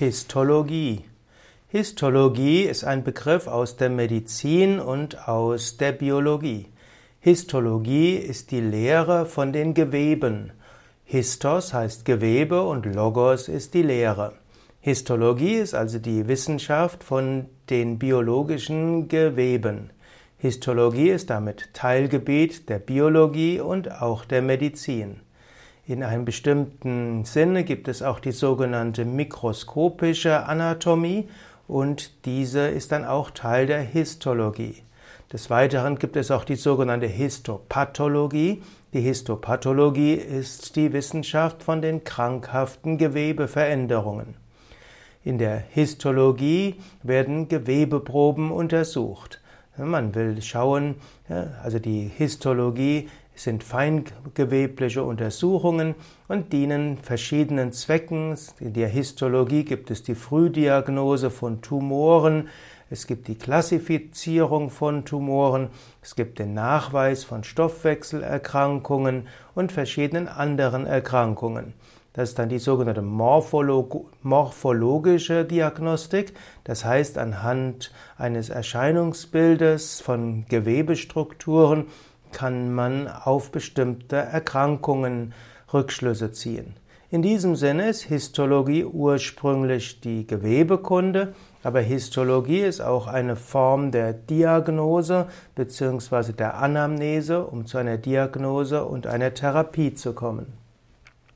Histologie. Histologie ist ein Begriff aus der Medizin und aus der Biologie. Histologie ist die Lehre von den Geweben. Histos heißt Gewebe und Logos ist die Lehre. Histologie ist also die Wissenschaft von den biologischen Geweben. Histologie ist damit Teilgebiet der Biologie und auch der Medizin. In einem bestimmten Sinne gibt es auch die sogenannte mikroskopische Anatomie und diese ist dann auch Teil der Histologie. Des Weiteren gibt es auch die sogenannte Histopathologie. Die Histopathologie ist die Wissenschaft von den krankhaften Gewebeveränderungen. In der Histologie werden Gewebeproben untersucht. Man will schauen, also die Histologie sind feingewebliche Untersuchungen und dienen verschiedenen Zwecken. In der Histologie gibt es die Frühdiagnose von Tumoren, es gibt die Klassifizierung von Tumoren, es gibt den Nachweis von Stoffwechselerkrankungen und verschiedenen anderen Erkrankungen. Das ist dann die sogenannte Morpholog morphologische Diagnostik. Das heißt, anhand eines Erscheinungsbildes von Gewebestrukturen kann man auf bestimmte Erkrankungen Rückschlüsse ziehen. In diesem Sinne ist Histologie ursprünglich die Gewebekunde, aber Histologie ist auch eine Form der Diagnose bzw. der Anamnese, um zu einer Diagnose und einer Therapie zu kommen.